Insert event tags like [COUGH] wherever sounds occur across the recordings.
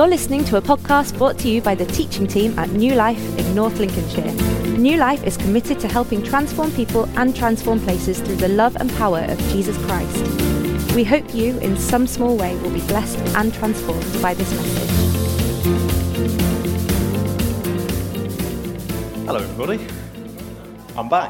You're listening to a podcast brought to you by the teaching team at New Life in North Lincolnshire. New Life is committed to helping transform people and transform places through the love and power of Jesus Christ. We hope you, in some small way, will be blessed and transformed by this message. Hello, everybody. I'm back.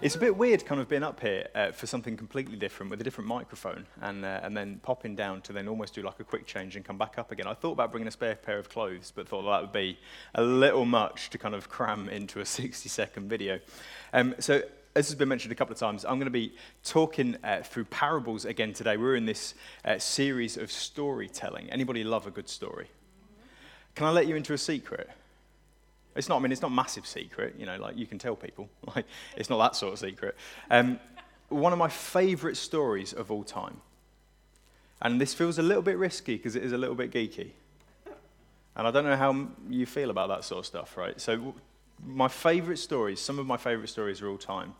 It's a bit weird kind of being up here uh, for something completely different with a different microphone and, uh, and then popping down to then almost do like a quick change and come back up again. I thought about bringing a spare pair of clothes, but thought that would be a little much to kind of cram into a [LAUGHS] 60 second video. Um, so, as has been mentioned a couple of times, I'm going to be talking uh, through parables again today. We're in this uh, series of storytelling. Anybody love a good story? Can I let you into a secret? It's not, I mean, it's not massive secret, you know, like you can tell people. [LAUGHS] Like, it's not that sort of secret. Um, one of my favorite stories of all time. And this feels a little bit risky because it is a little bit geeky. And I don't know how you feel about that sort of stuff, right? So, my favorite stories, some of my favorite stories of all time,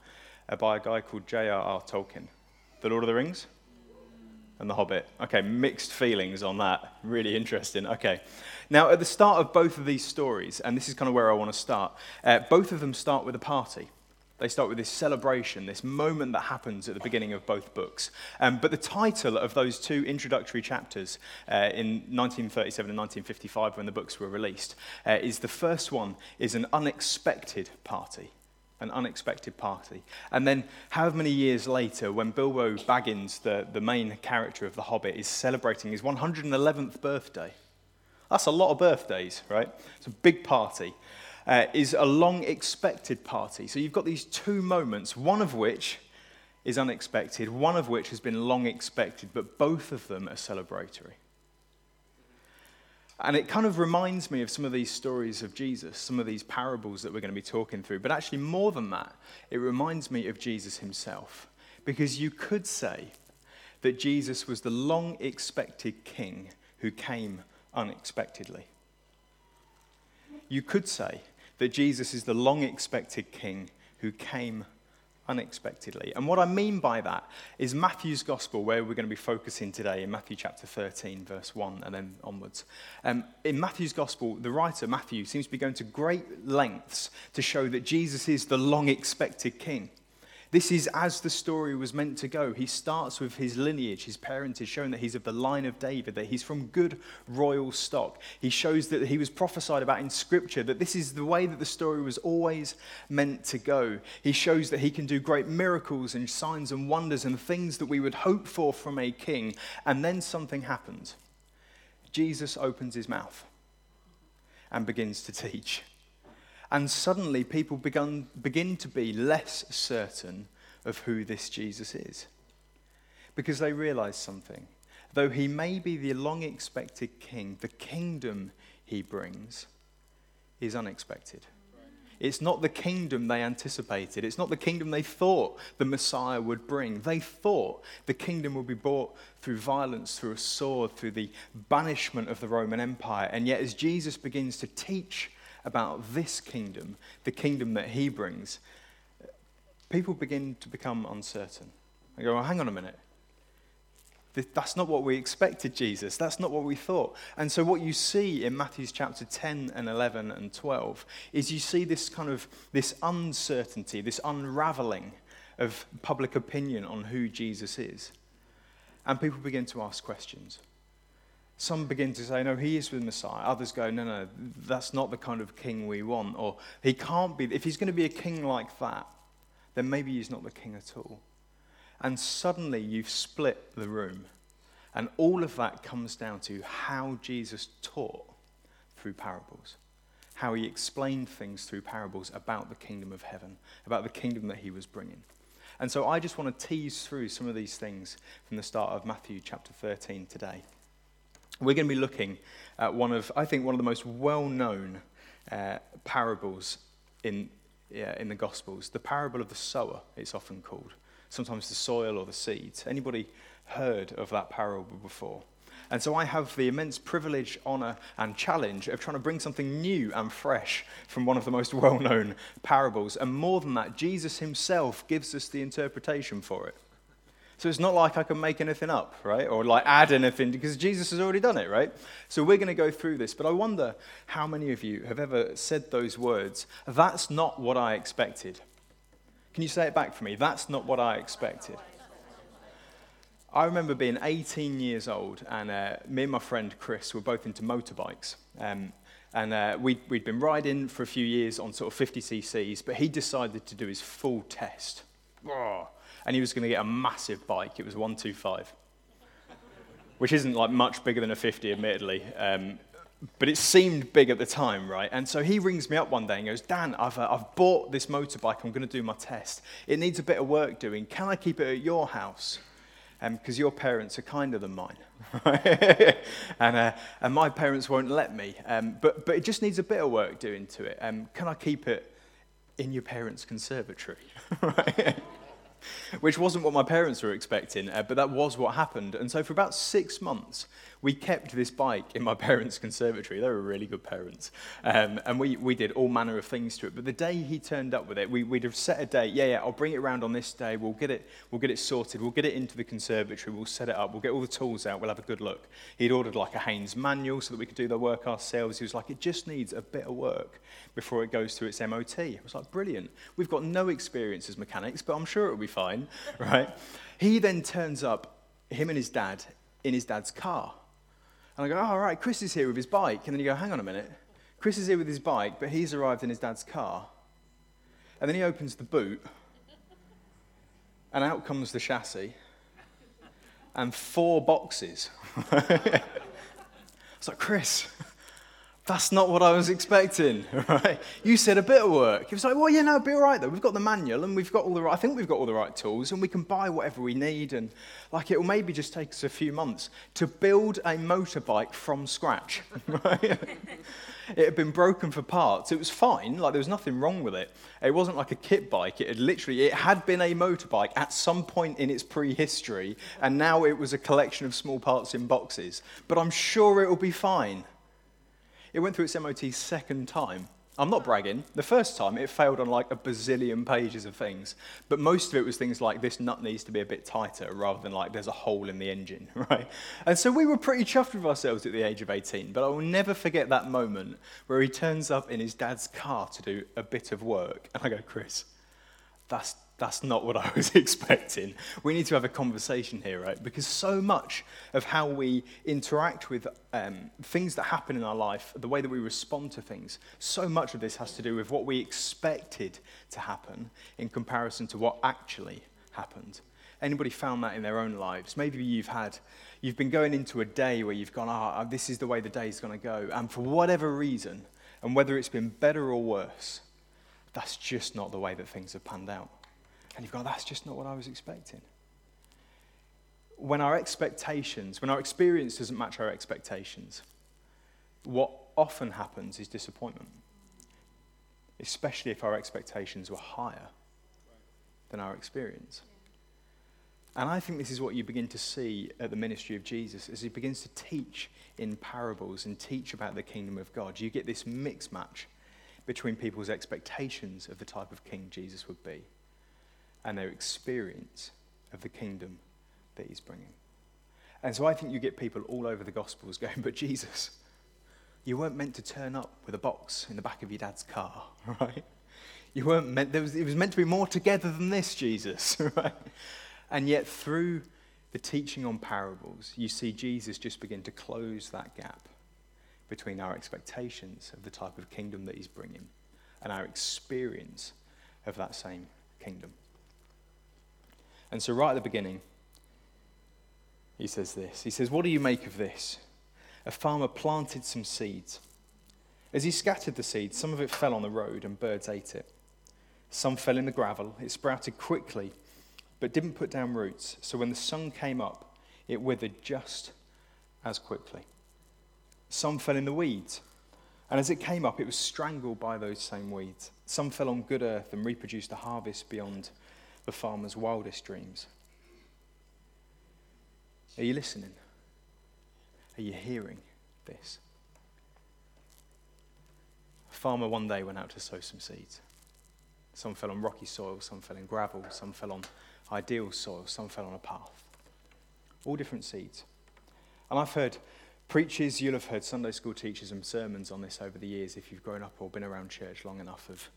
are by a guy called J.R.R. Tolkien. The Lord of the Rings? And The Hobbit. Okay, mixed feelings on that. Really interesting. Okay. Now, at the start of both of these stories, and this is kind of where I want to start, uh, both of them start with a party. They start with this celebration, this moment that happens at the beginning of both books. Um, but the title of those two introductory chapters uh, in 1937 and 1955, when the books were released, uh, is the first one is an unexpected party an unexpected party. And then, however many years later, when Bilbo Baggins, the, the main character of The Hobbit, is celebrating his 111th birthday, that's a lot of birthdays, right? It's a big party. Uh, is a long expected party. So you've got these two moments, one of which is unexpected, one of which has been long expected, but both of them are celebratory. And it kind of reminds me of some of these stories of Jesus, some of these parables that we're going to be talking through. But actually, more than that, it reminds me of Jesus himself. Because you could say that Jesus was the long expected king who came unexpectedly. You could say that Jesus is the long expected king who came unexpectedly. And what I mean by that is Matthew's gospel, where we're going to be focusing today in Matthew chapter 13, verse 1, and then onwards. Um, in Matthew's gospel, the writer, Matthew, seems to be going to great lengths to show that Jesus is the long expected king. This is as the story was meant to go. He starts with his lineage, his parentage, showing that he's of the line of David, that he's from good royal stock. He shows that he was prophesied about in Scripture, that this is the way that the story was always meant to go. He shows that he can do great miracles and signs and wonders and things that we would hope for from a king. And then something happens. Jesus opens his mouth and begins to teach. And suddenly, people begun, begin to be less certain of who this Jesus is. Because they realize something. Though he may be the long expected king, the kingdom he brings is unexpected. It's not the kingdom they anticipated. It's not the kingdom they thought the Messiah would bring. They thought the kingdom would be brought through violence, through a sword, through the banishment of the Roman Empire. And yet, as Jesus begins to teach about this kingdom, the kingdom that he brings, people begin to become uncertain. They go, well, hang on a minute. That's not what we expected, Jesus. That's not what we thought. And so, what you see in Matthew's chapter 10 and 11 and 12 is you see this kind of this uncertainty, this unraveling of public opinion on who Jesus is. And people begin to ask questions. Some begin to say, no, he is the Messiah. Others go, no, no, that's not the kind of king we want. Or he can't be. If he's going to be a king like that, then maybe he's not the king at all. And suddenly you've split the room. And all of that comes down to how Jesus taught through parables, how he explained things through parables about the kingdom of heaven, about the kingdom that he was bringing. And so I just want to tease through some of these things from the start of Matthew chapter 13 today. We're going to be looking at one of, I think, one of the most well known uh, parables in, yeah, in the Gospels. The parable of the sower, it's often called. Sometimes the soil or the seeds. Anybody heard of that parable before? And so I have the immense privilege, honor, and challenge of trying to bring something new and fresh from one of the most [LAUGHS] well known parables. And more than that, Jesus himself gives us the interpretation for it. So it's not like I can make anything up, right? Or like add anything because Jesus has already done it, right? So we're going to go through this. But I wonder how many of you have ever said those words, that's not what I expected. Can you say it back for me? That's not what I expected. I remember being 18 years old, and uh, me and my friend Chris were both into motorbikes. Um, and uh, we'd, we'd been riding for a few years on sort of 50 cc's, but he decided to do his full test. Oh, and he was going to get a massive bike. It was 125, which isn't like much bigger than a 50, admittedly. Um, but it seemed big at the time, right? And so he rings me up one day and goes, Dan, I've, uh, I've bought this motorbike. I'm going to do my test. It needs a bit of work doing. Can I keep it at your house? Because um, your parents are kinder than mine. [LAUGHS] and, uh, and my parents won't let me. Um, but, but it just needs a bit of work doing to it. Um, can I keep it in your parents' conservatory? [LAUGHS] right? Which wasn't what my parents were expecting, uh, but that was what happened. And so for about six months, we kept this bike in my [LAUGHS] parents' conservatory. They were really good parents. Um, and we, we did all manner of things to it. But the day he turned up with it, we, we'd have set a date. Yeah, yeah, I'll bring it around on this day. We'll get it, we'll get it sorted. We'll get it into the conservatory. We'll set it up. We'll get all the tools out. We'll have a good look. He'd ordered like a Haynes manual so that we could do the work ourselves. He was like, it just needs a bit of work before it goes through its MOT. I was like, brilliant. We've got no experience as mechanics, but I'm sure it'll be fine, [LAUGHS] right? He then turns up, him and his dad, in his dad's car. And I go, oh, all right, Chris is here with his bike. And then you go, hang on a minute. Chris is here with his bike, but he's arrived in his dad's car. And then he opens the boot, and out comes the chassis and four boxes. [LAUGHS] it's like, Chris, that's not what I was expecting, [LAUGHS] right? You said a bit of work. He was like, well, yeah, no, it'll be all right, though. We've got the manual and we've got all the right, I think we've got all the right tools and we can buy whatever we need. And like, it'll maybe just take us a few months to build a motorbike from scratch, [LAUGHS] right? it had been broken for parts. It was fine. Like, there was nothing wrong with it. It wasn't like a kit bike. It had literally, it had been a motorbike at some point in its prehistory. And now it was a collection of small parts in boxes. But I'm sure it'll be fine. It went through its MOT second time. I'm not bragging. The first time it failed on like a bazillion pages of things, but most of it was things like this nut needs to be a bit tighter rather than like there's a hole in the engine, [LAUGHS] right? And so we were pretty chuffed with ourselves at the age of 18, but I will never forget that moment where he turns up in his dad's car to do a bit of work. And I go, Chris, that's that's not what I [LAUGHS] was expecting. We need to have a conversation here, right? Because so much of how we interact with um, things that happen in our life, the way that we respond to things, so much of this has to do with what we expected to happen in comparison to what actually happened. Anybody found that in their own lives? Maybe you've had, you've been going into a day where you've gone, ah, oh, this is the way the day is going to go. And for whatever reason, and whether it's been better or worse, that's just not the way that things have panned out. And you've gone, that's just not what I was expecting. When our expectations, when our experience doesn't match our expectations, what often happens is disappointment, especially if our expectations were higher than our experience. And I think this is what you begin to see at the ministry of Jesus as he begins to teach in parables and teach about the kingdom of God. You get this mix match between people's expectations of the type of king Jesus would be and their experience of the kingdom that he's bringing. And so I think you get people all over the Gospels [LAUGHS] going, but Jesus, you weren't meant to turn up with a box in the back of your dad's car, [LAUGHS] right? You weren't meant, there was, it was meant to be more together than this, Jesus, [LAUGHS] right? And yet, through the teaching on parables, you see Jesus just begin to close that gap between our expectations of the type of kingdom that he's bringing and our experience of that same kingdom. And so, right at the beginning, he says this He says, What do you make of this? A farmer planted some seeds. As he scattered the seeds, some of it fell on the road and birds ate it. Some fell in the gravel. It sprouted quickly, but didn't put down roots. So when the sun came up, it withered just as quickly. Some fell in the weeds. And as it came up, it was strangled by those same weeds. Some fell on good earth and reproduced a harvest beyond the farmer's wildest dreams. Are you listening? Are you hearing this? A farmer one day went out to sow some seeds. Some fell on rocky soil, some fell in gravel, some fell on ideal soil, some fell on a path. All different seeds. And I've heard preachers, you'll have heard Sunday school teachers and sermons on this over the years if you've grown up or been around church long enough of,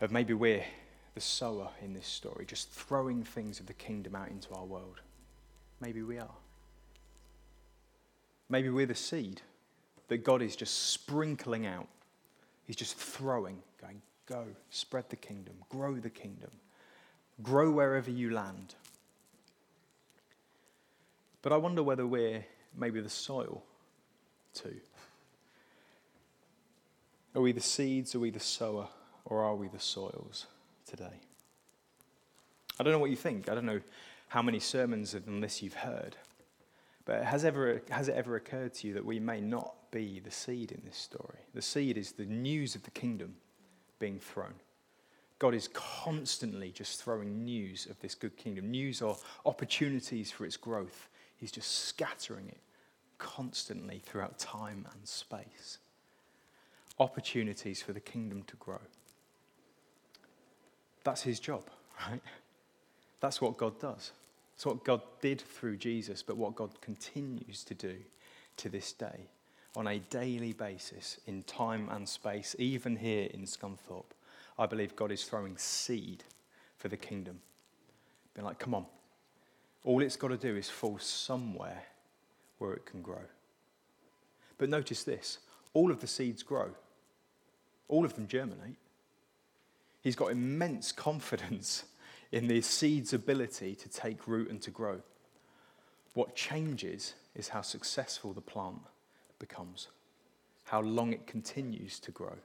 of maybe we're the sower in this story, just throwing things of the kingdom out into our world. Maybe we are. Maybe we're the seed that God is just sprinkling out. He's just throwing, going, go, spread the kingdom, grow the kingdom, grow wherever you land. But I wonder whether we're maybe the soil too. Are we the seeds? Are we the sower? Or are we the soils today? I don't know what you think. I don't know how many sermons on this you've heard. But has, ever, has it ever occurred to you that we may not be the seed in this story? The seed is the news of the kingdom being thrown. God is constantly just throwing news of this good kingdom, news or opportunities for its growth. He's just scattering it constantly throughout time and space. Opportunities for the kingdom to grow. That's his job, right? That's what God does. It's what God did through Jesus, but what God continues to do to this day on a daily basis in time and space, even here in Scunthorpe. I believe God is throwing seed for the kingdom. Being like, come on. All it's got to do is fall somewhere where it can grow. But notice this all of the seeds grow, all of them germinate. He's got immense confidence in the seed's ability to take root and to grow. What changes is how successful the plant becomes, how long it continues to grow.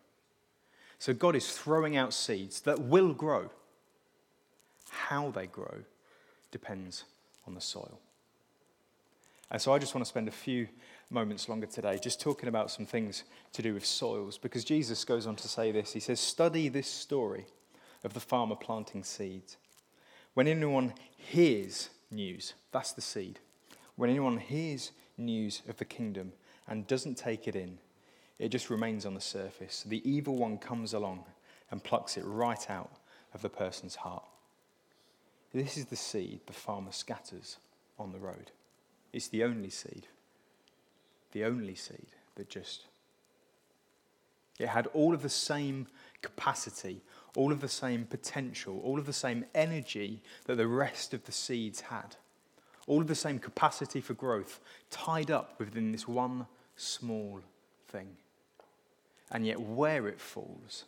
So God is throwing out seeds that will grow. How they grow depends on the soil. And so I just want to spend a few moments longer today just talking about some things to do with soils because Jesus goes on to say this. He says, Study this story of the farmer planting seeds. When anyone hears news, that's the seed. When anyone hears news of the kingdom and doesn't take it in, it just remains on the surface. The evil one comes along and plucks it right out of the person's heart. This is the seed the farmer scatters on the road. It's the only seed, the only seed that just. It had all of the same capacity, all of the same potential, all of the same energy that the rest of the seeds had. All of the same capacity for growth tied up within this one small thing. And yet, where it falls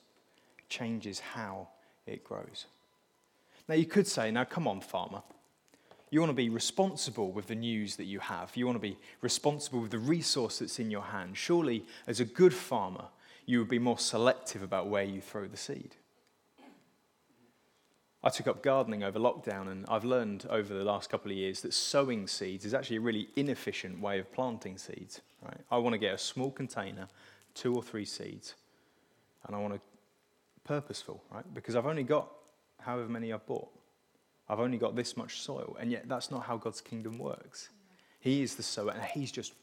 changes how it grows. Now, you could say, now, come on, farmer. You want to be responsible with the news that you have. You want to be responsible with the resource that's in your hand. Surely, as a good farmer, you would be more selective about where you throw the seed. I took up gardening over lockdown, and I've learned over the last couple of years that sowing seeds is actually a really inefficient way of planting seeds. Right? I want to get a small container, two or three seeds, and I want to purposeful, right? Because I've only got however many I've bought. I've only got this much soil, and yet that's not how God's kingdom works. He is the sower, and He's just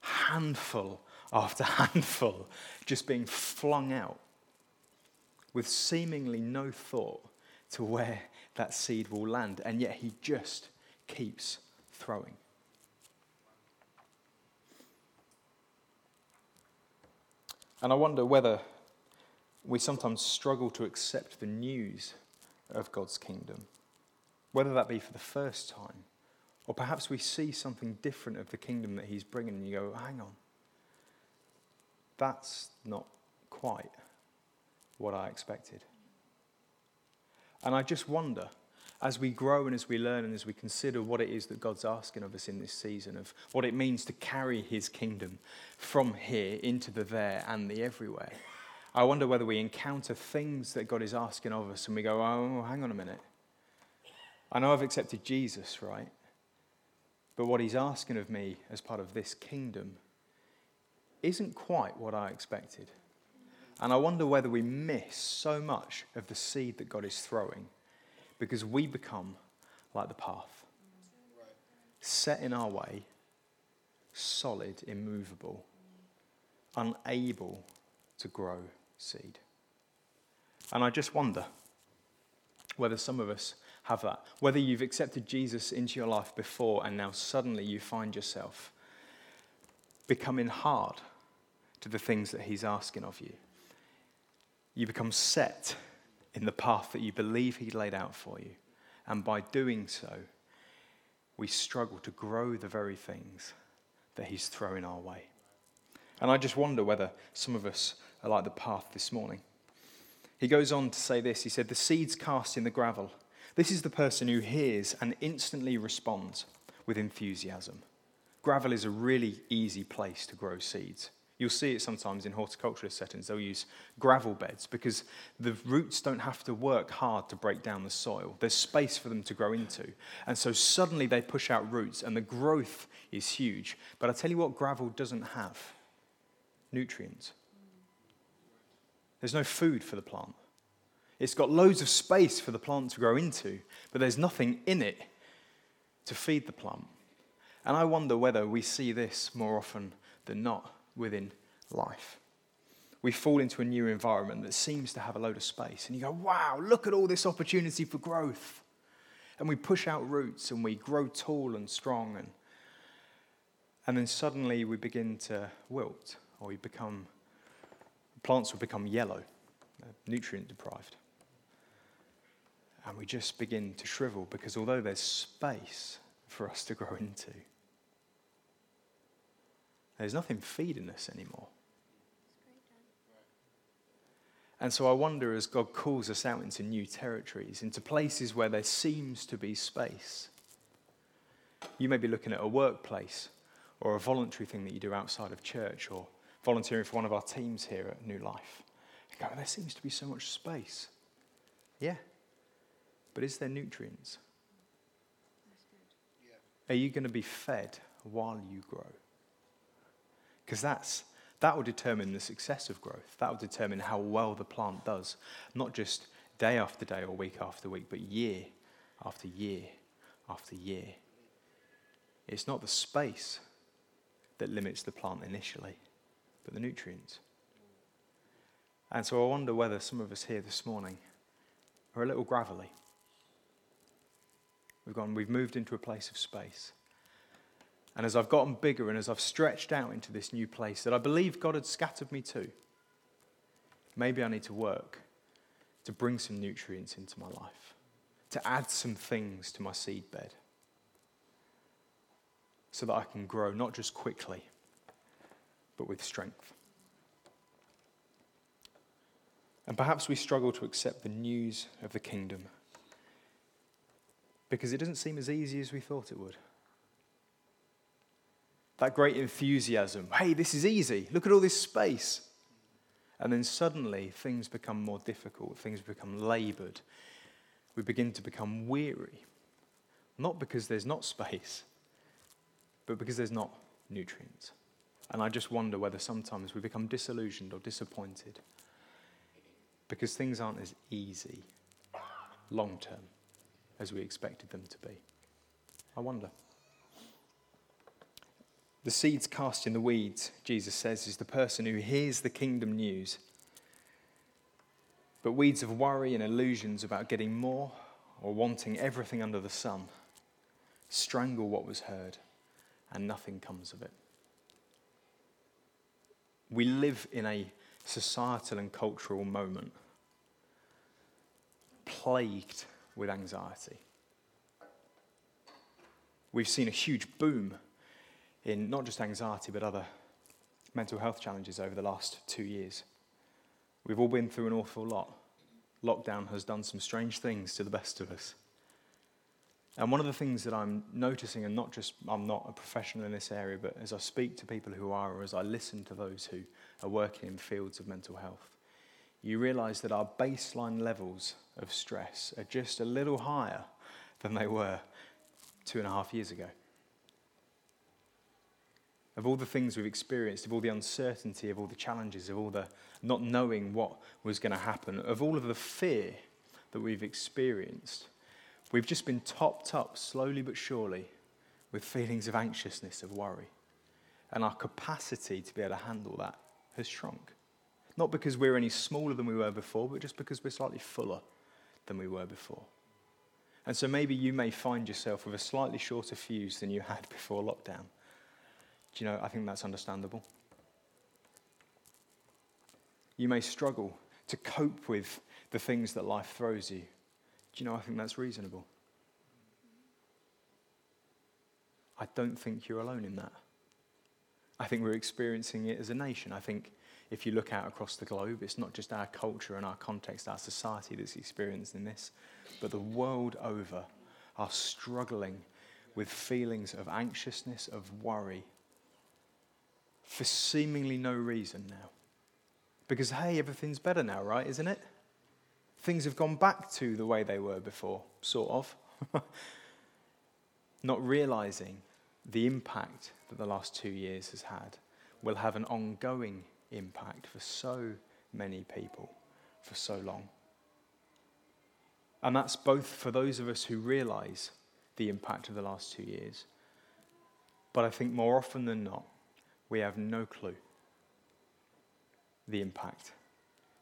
handful after handful just being flung out with seemingly no thought to where that seed will land, and yet he just keeps throwing. And I wonder whether we sometimes struggle to accept the news of God's kingdom, whether that be for the first time, or perhaps we see something different of the kingdom that He's bringing, and you go, hang on, that's not quite what I expected. And I just wonder, as we grow and as we learn and as we consider what it is that God's asking of us in this season, of what it means to carry His kingdom from here into the there and the everywhere, I wonder whether we encounter things that God is asking of us and we go, oh, oh, hang on a minute. I know I've accepted Jesus, right? But what He's asking of me as part of this kingdom isn't quite what I expected. And I wonder whether we miss so much of the seed that God is throwing because we become like the path set in our way, solid, immovable, unable to grow seed. And I just wonder whether some of us have that. Whether you've accepted Jesus into your life before and now suddenly you find yourself becoming hard to the things that He's asking of you. You become set in the path that you believe He laid out for you. And by doing so, we struggle to grow the very things that He's throwing our way. And I just wonder whether some of us are like the path this morning. He goes on to say this He said, The seeds cast in the gravel. This is the person who hears and instantly responds with enthusiasm. Gravel is a really easy place to grow seeds. You'll see it sometimes in horticulturalist settings. They'll use gravel beds because the roots don't have to work hard to break down the soil. There's space for them to grow into. And so suddenly they push out roots and the growth is huge. But I tell you what, gravel doesn't have nutrients. There's no food for the plant. It's got loads of space for the plant to grow into, but there's nothing in it to feed the plant. And I wonder whether we see this more often than not within life. We fall into a new environment that seems to have a load of space, and you go, wow, look at all this opportunity for growth. And we push out roots and we grow tall and strong, and, and then suddenly we begin to wilt, or we become, plants will become yellow, uh, nutrient deprived and we just begin to shrivel because although there's space for us to grow into, there's nothing feeding us anymore. And so I wonder as God calls us out into new territories, into places where there seems to be space. You may be looking at a workplace or a voluntary thing that you do outside of church or volunteering for one of our teams here at New Life. Go, there seems to be so much space. Yeah, but is there nutrients? Are you going to be fed while you grow? Because that's that will determine the success of growth. That will determine how well the plant does, not just day after day or week after week, but year after year after year. It's not the space that limits the plant initially, but the nutrients. And so I wonder whether some of us here this morning are a little gravelly. We've gone, we've moved into a place of space. And as I've gotten bigger and as I've stretched out into this new place that I believe God had scattered me to, maybe I need to work to bring some nutrients into my life, to add some things to my seed bed so that I can grow not just quickly, but with strength. And perhaps we struggle to accept the news of the kingdom because it doesn't seem as easy as we thought it would. That great enthusiasm hey, this is easy, look at all this space. And then suddenly things become more difficult, things become labored. We begin to become weary. Not because there's not space, but because there's not nutrients. And I just wonder whether sometimes we become disillusioned or disappointed because things aren't as easy long term as we expected them to be? I wonder. The seeds cast in the weeds, Jesus says, is the person who hears the kingdom news. But weeds of worry and illusions about getting more or wanting everything under the sun strangle what was heard, and nothing comes of it. We live in a societal and cultural moment plagued with anxiety. We've seen a huge boom in not just anxiety, but other mental health challenges over the last two years. We've all been through an awful lot. Lockdown has done some strange things to the best of us. And one of the things that I'm noticing, and not just I'm not a professional in this area, but as I speak to people who are, or as I listen to those who are working in fields of mental health, you realize that our baseline levels of stress are just a little higher than they were two and a half years ago. Of all the things we've experienced, of all the uncertainty, of all the challenges, of all the not knowing what was going to happen, of all of the fear that we've experienced, we've just been topped up slowly but surely with feelings of anxiousness, of worry. And our capacity to be able to handle that has shrunk. Not because we're any smaller than we were before, but just because we're slightly fuller than we were before. And so maybe you may find yourself with a slightly shorter fuse than you had before lockdown. Do you know, I think that's understandable. You may struggle to cope with the things that life throws you. Do you know, I think that's reasonable. I don't think you're alone in that. I think we're experiencing it as a nation. I think if you look out across the globe, it's not just our culture and our context, our society that's experiencing this, but the world over are struggling with feelings of anxiousness, of worry, for seemingly no reason now. Because, hey, everything's better now, right? Isn't it? Things have gone back to the way they were before, sort of. [LAUGHS] Not realizing the impact that the last two years has had will have an ongoing impact for so many people for so long. And that's both for those of us who realize the impact of the last two years, but I think more often than not, we have no clue the impact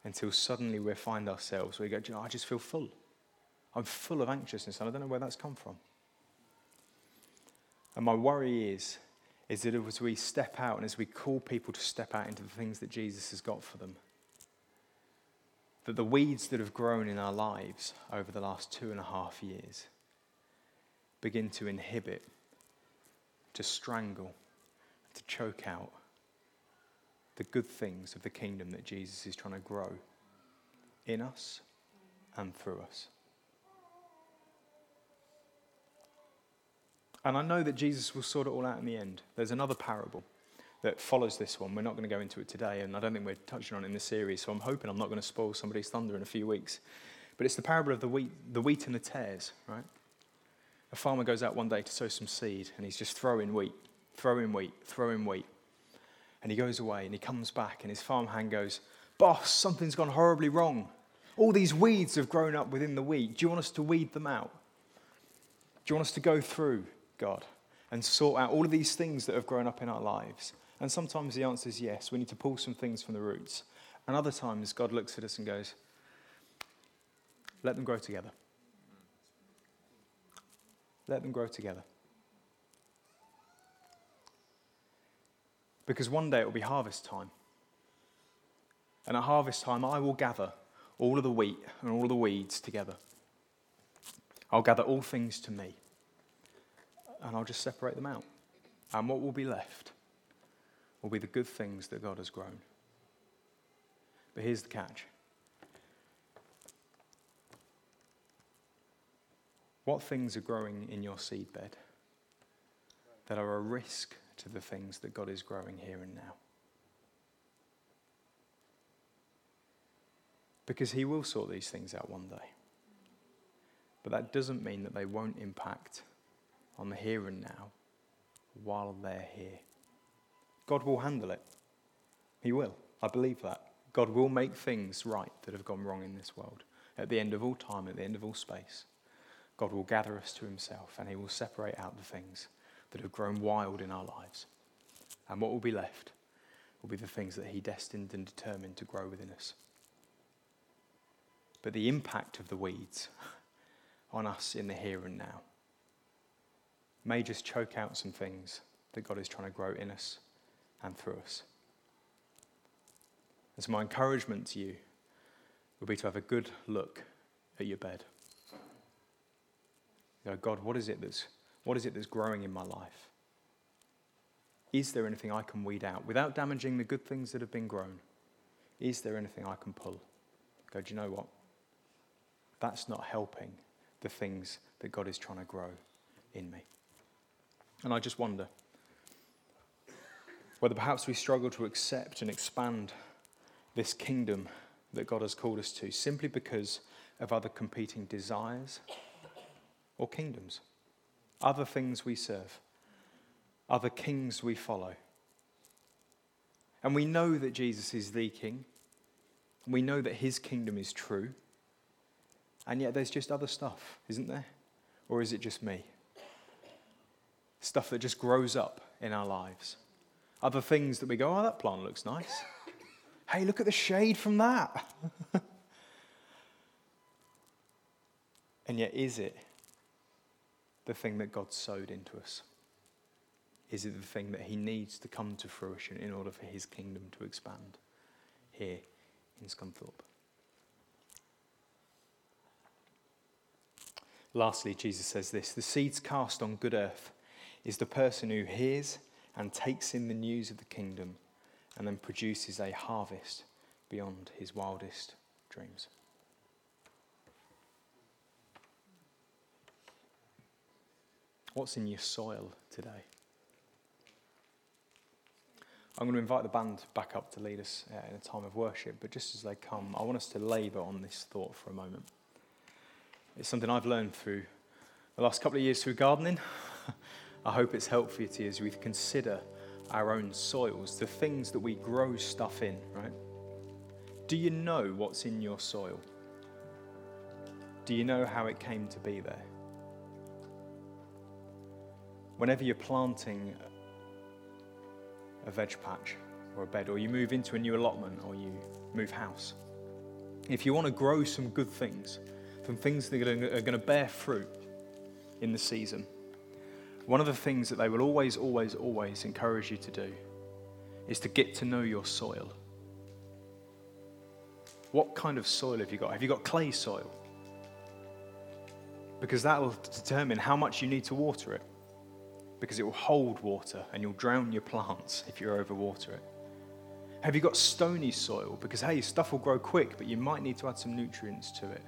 until suddenly we find ourselves, we go, you know, I just feel full. I'm full of anxiousness and I don't know where that's come from. And my worry is, is that as we step out and as we call people to step out into the things that Jesus has got for them, that the weeds that have grown in our lives over the last two and a half years begin to inhibit, to strangle, to choke out the good things of the kingdom that Jesus is trying to grow in us and through us. And I know that Jesus will sort it all out in the end. There's another parable that follows this one. We're not going to go into it today, and I don't think we're touching on it in this series, so I'm hoping I'm not going to spoil somebody's thunder in a few weeks. But it's the parable of the wheat, the wheat and the tares, right? A farmer goes out one day to sow some seed, and he's just throwing wheat, throwing wheat, throwing wheat. And he goes away, and he comes back, and his farmhand goes, Boss, something's gone horribly wrong. All these weeds have grown up within the wheat. Do you want us to weed them out? Do you want us to go through God and sort out all of these things that have grown up in our lives? And sometimes the answer is yes, we need to pull some things from the roots. And other times, God looks at us and goes, let them grow together. Let them grow together. Because one day it will be harvest time. And at harvest time, I will gather all of the wheat and all of the weeds together. I'll gather all things to me. And I'll just separate them out. And what will be left will be the good things that God has grown. But here's the catch what things are growing in your seedbed that are a risk to the things that God is growing here and now? Because He will sort these things out one day. But that doesn't mean that they won't impact on the here and now while they're here. God will handle it. He will. I believe that. God will make things right that have gone wrong in this world. At the end of all time, at the end of all space, God will gather us to Himself and He will separate out the things that have grown wild in our lives. And what will be left will be the things that He destined and determined to grow within us. But the impact of the weeds [LAUGHS] on us in the here and now may just choke out some things that God is trying to grow in us and through us. And so, my encouragement to you would be to have a good look at your bed. You know, God, what is it that's, what is it that's growing in my life? Is there anything I can weed out without damaging the good things that have been grown? Is there anything I can pull? Go, do you know what? That's not helping the things that God is trying to grow in me. And I just wonder whether perhaps we struggle to accept and expand this kingdom that God has called us to simply because of other competing desires or kingdoms, other things we serve, other kings we follow. And we know that Jesus is the king. We know that his kingdom is true. And yet there's just other stuff, isn't there? Or is it just me? Stuff that just grows up in our lives. Other things that we go, oh, that plant looks nice. Hey, look at the shade from that. [LAUGHS] And yet, is it the thing that God sowed into us? Is it the thing that He needs to come to fruition in order for His kingdom to expand here in Scunthorpe? Lastly, Jesus says this the seeds cast on good earth is the person who hears and takes in the news of the kingdom and then produces a harvest beyond his wildest dreams. What's in your soil today? I'm going to invite the band back up to lead us uh, in a time of worship, but just as they come, I want us to labour on this thought for a moment. It's something I've learned through the last couple of years through gardening. [LAUGHS] I hope it's helpful to you as we consider our own soils, the things that we grow stuff in, right? Do you know what's in your soil? Do you know how it came to be there? Whenever you're planting a veg patch or a bed, or you move into a new allotment, or you move house, if you want to grow some good things, some things that are going to bear fruit in the season, one of the things that they will always, always, always encourage you to do is to get to know your soil. What kind of soil have you got? Have you got clay soil? Because that will determine how much you need to water it. Because it will hold water and you'll drown your plants if you overwater it. Have you got stony soil? Because, hey, stuff will grow quick, but you might need to add some nutrients to it.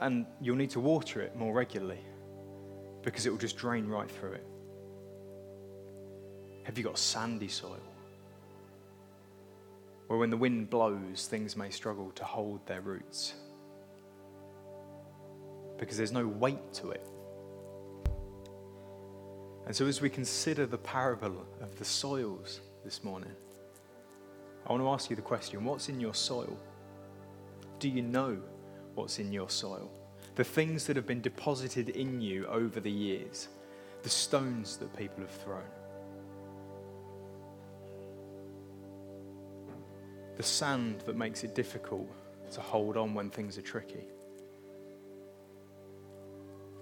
And you'll need to water it more regularly because it will just drain right through it. Have you got sandy soil? where when the wind blows, things may struggle to hold their roots because there's no weight to it. And so, as we consider the parable of the soils this morning, I want to ask you the question what's in your soil? Do you know what's in your soil? The things that have been deposited in you over the years, the stones that people have thrown. the sand that makes it difficult to hold on when things are tricky,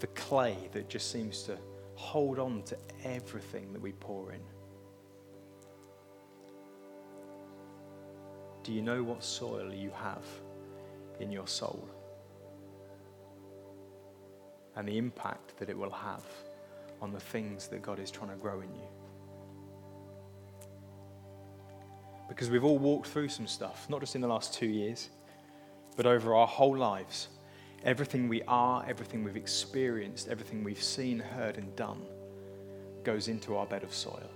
the clay that just seems to hold on to everything that we pour in. Do you know what soil you have in your soul? And the impact that it will have on the things that God is trying to grow in you. because we've all walked through some stuff, not just in the last two years, but over our whole lives. Everything we are, everything we've experienced, everything we've seen, heard, and done goes into our bed of soil.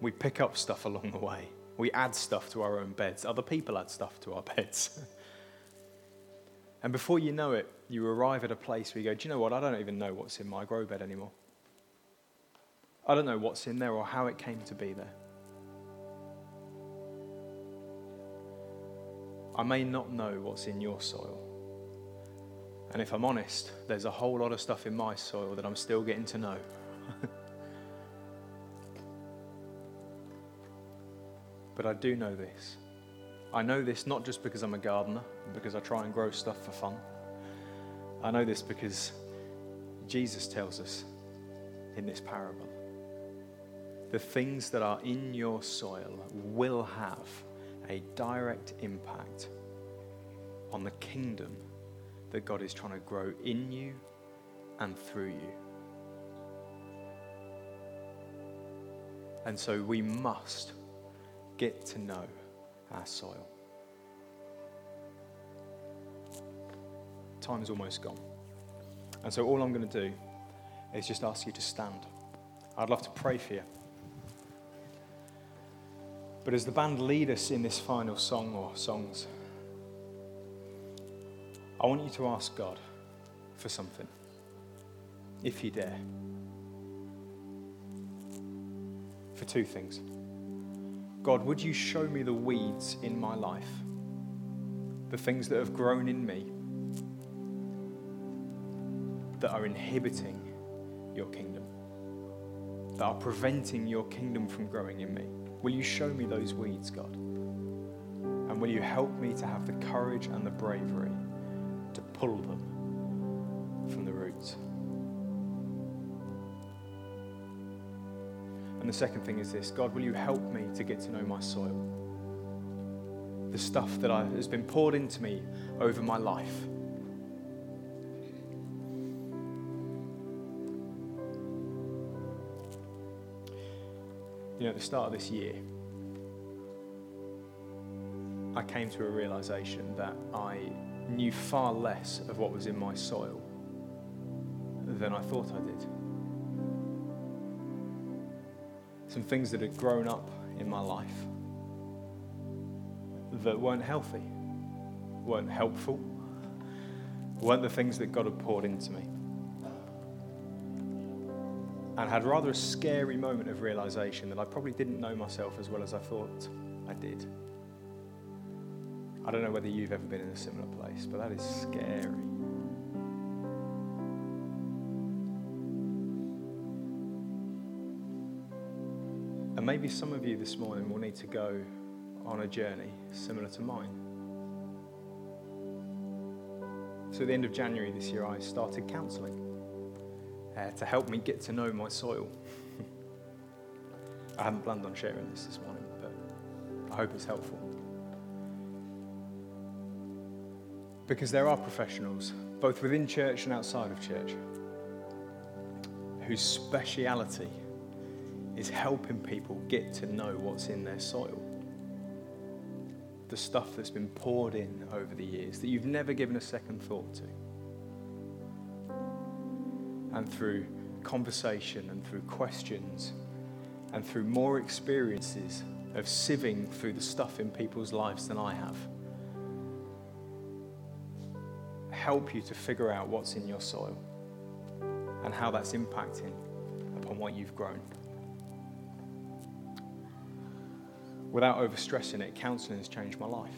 We pick up stuff along the way. We add stuff to our own beds. Other people add stuff to our [LAUGHS] beds. and before you know it, you arrive at a place where you go, Do you know what? I don't even know what's in my grow bed anymore. I don't know what's in there or how it came to be there. I may not know what's in your soil. And if I'm honest, there's a whole lot of stuff in my soil that I'm still getting to know. [LAUGHS] but I do know this. I know this not just because I'm a gardener, because I try and grow stuff for fun. I know this because Jesus tells us in this parable the things that are in your soil will have a direct impact on the kingdom that God is trying to grow in you and through you. And so we must get to know our soil. Time is almost gone. And so all I'm going to do is just ask you to stand. I'd love to pray for you. But as the band lead us in this final song or songs, I want you to ask God for something, if you dare. For two things. God, would you show me the weeds in my life, the things that have grown in me that are inhibiting your kingdom, that are preventing your kingdom from growing in me? Will you show me those weeds, God? And will you help me to have the courage and the bravery pull them from the roots? And the second thing is this God, will you help me to get to know my soil? The stuff that I, has been poured into me over my life. You know, at the start of this year, I came to a realization that I knew far less of what was in my soil than I thought I did. Some things that had grown up in my life that weren't healthy, weren't helpful, weren't the things that God had poured into me. And had rather a scary moment of realization that I probably didn't know myself as well as I thought I did. I don't know whether you've ever been in a similar place, but that is scary. And maybe some of you this morning will need to go on a journey similar to mine. So, at the end of January this year, I started counselling uh, to help me get to know my soil. [LAUGHS] I haven't planned on sharing this this morning, but I hope it's helpful. Because there are professionals, both within church and outside of church, whose speciality is helping people get to know what's in their soil. The stuff that's been poured in over the years that you've never given a second thought to. And through conversation and through questions and through more experiences of sieving through the stuff in people's lives than I have, help you to figure out what's in your soil and how that's impacting upon what you've grown. Without overstressing it, counseling has changed my life.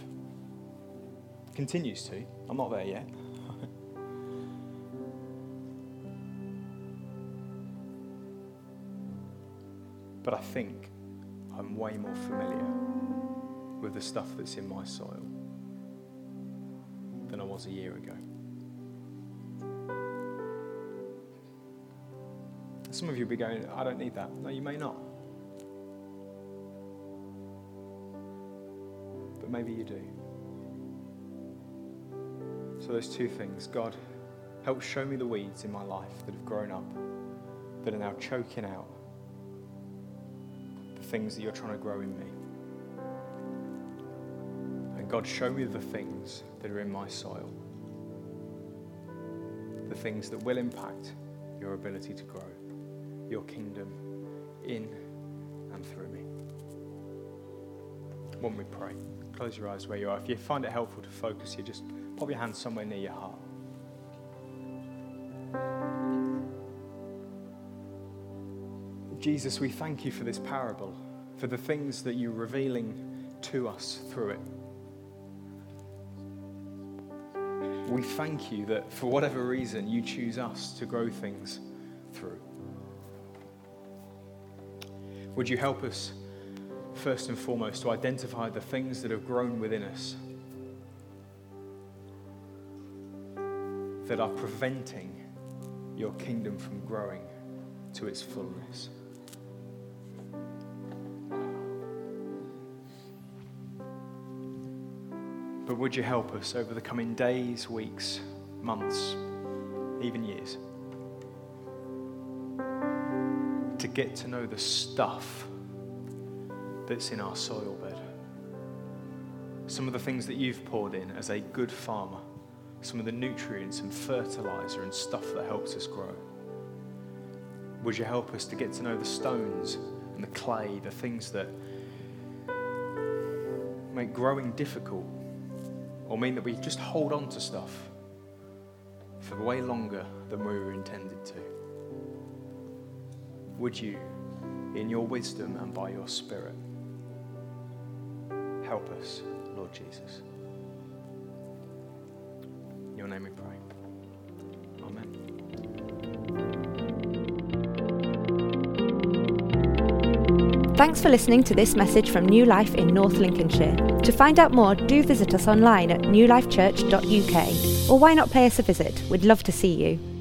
Continues to. I'm not there yet. [LAUGHS] but I think I'm way more familiar with the stuff that's in my soil than I was a year ago. Some of you will be going, I don't need that. No, you may not. But maybe you do. So, those two things God, help show me the weeds in my life that have grown up, that are now choking out the things that you're trying to grow in me. And God, show me the things that are in my soil, the things that will impact your ability to grow your kingdom in and through me. When we pray, close your eyes where you are. If you find it helpful to focus here, just pop your hand somewhere near your heart. Jesus, we thank you for this parable, for the things that you're revealing to us through it. We thank you that for whatever reason you choose us to grow things through. Would you help us, first and foremost, to identify the things that have grown within us that are preventing your kingdom from growing to its fullness? But would you help us over the coming days, weeks, months, even years? To get to know the stuff that's in our soil bed. Some of the things that you've poured in as a good farmer, some of the nutrients and fertilizer and stuff that helps us grow. Would you help us to get to know the stones and the clay, the things that make growing difficult or mean that we just hold on to stuff for way longer than we were intended to? Would you, in your wisdom and by your Spirit, help us, Lord Jesus? In your name we pray. Amen. Thanks for listening to this message from New Life in North Lincolnshire. To find out more, do visit us online at newlifechurch.uk. Or why not pay us a visit? We'd love to see you.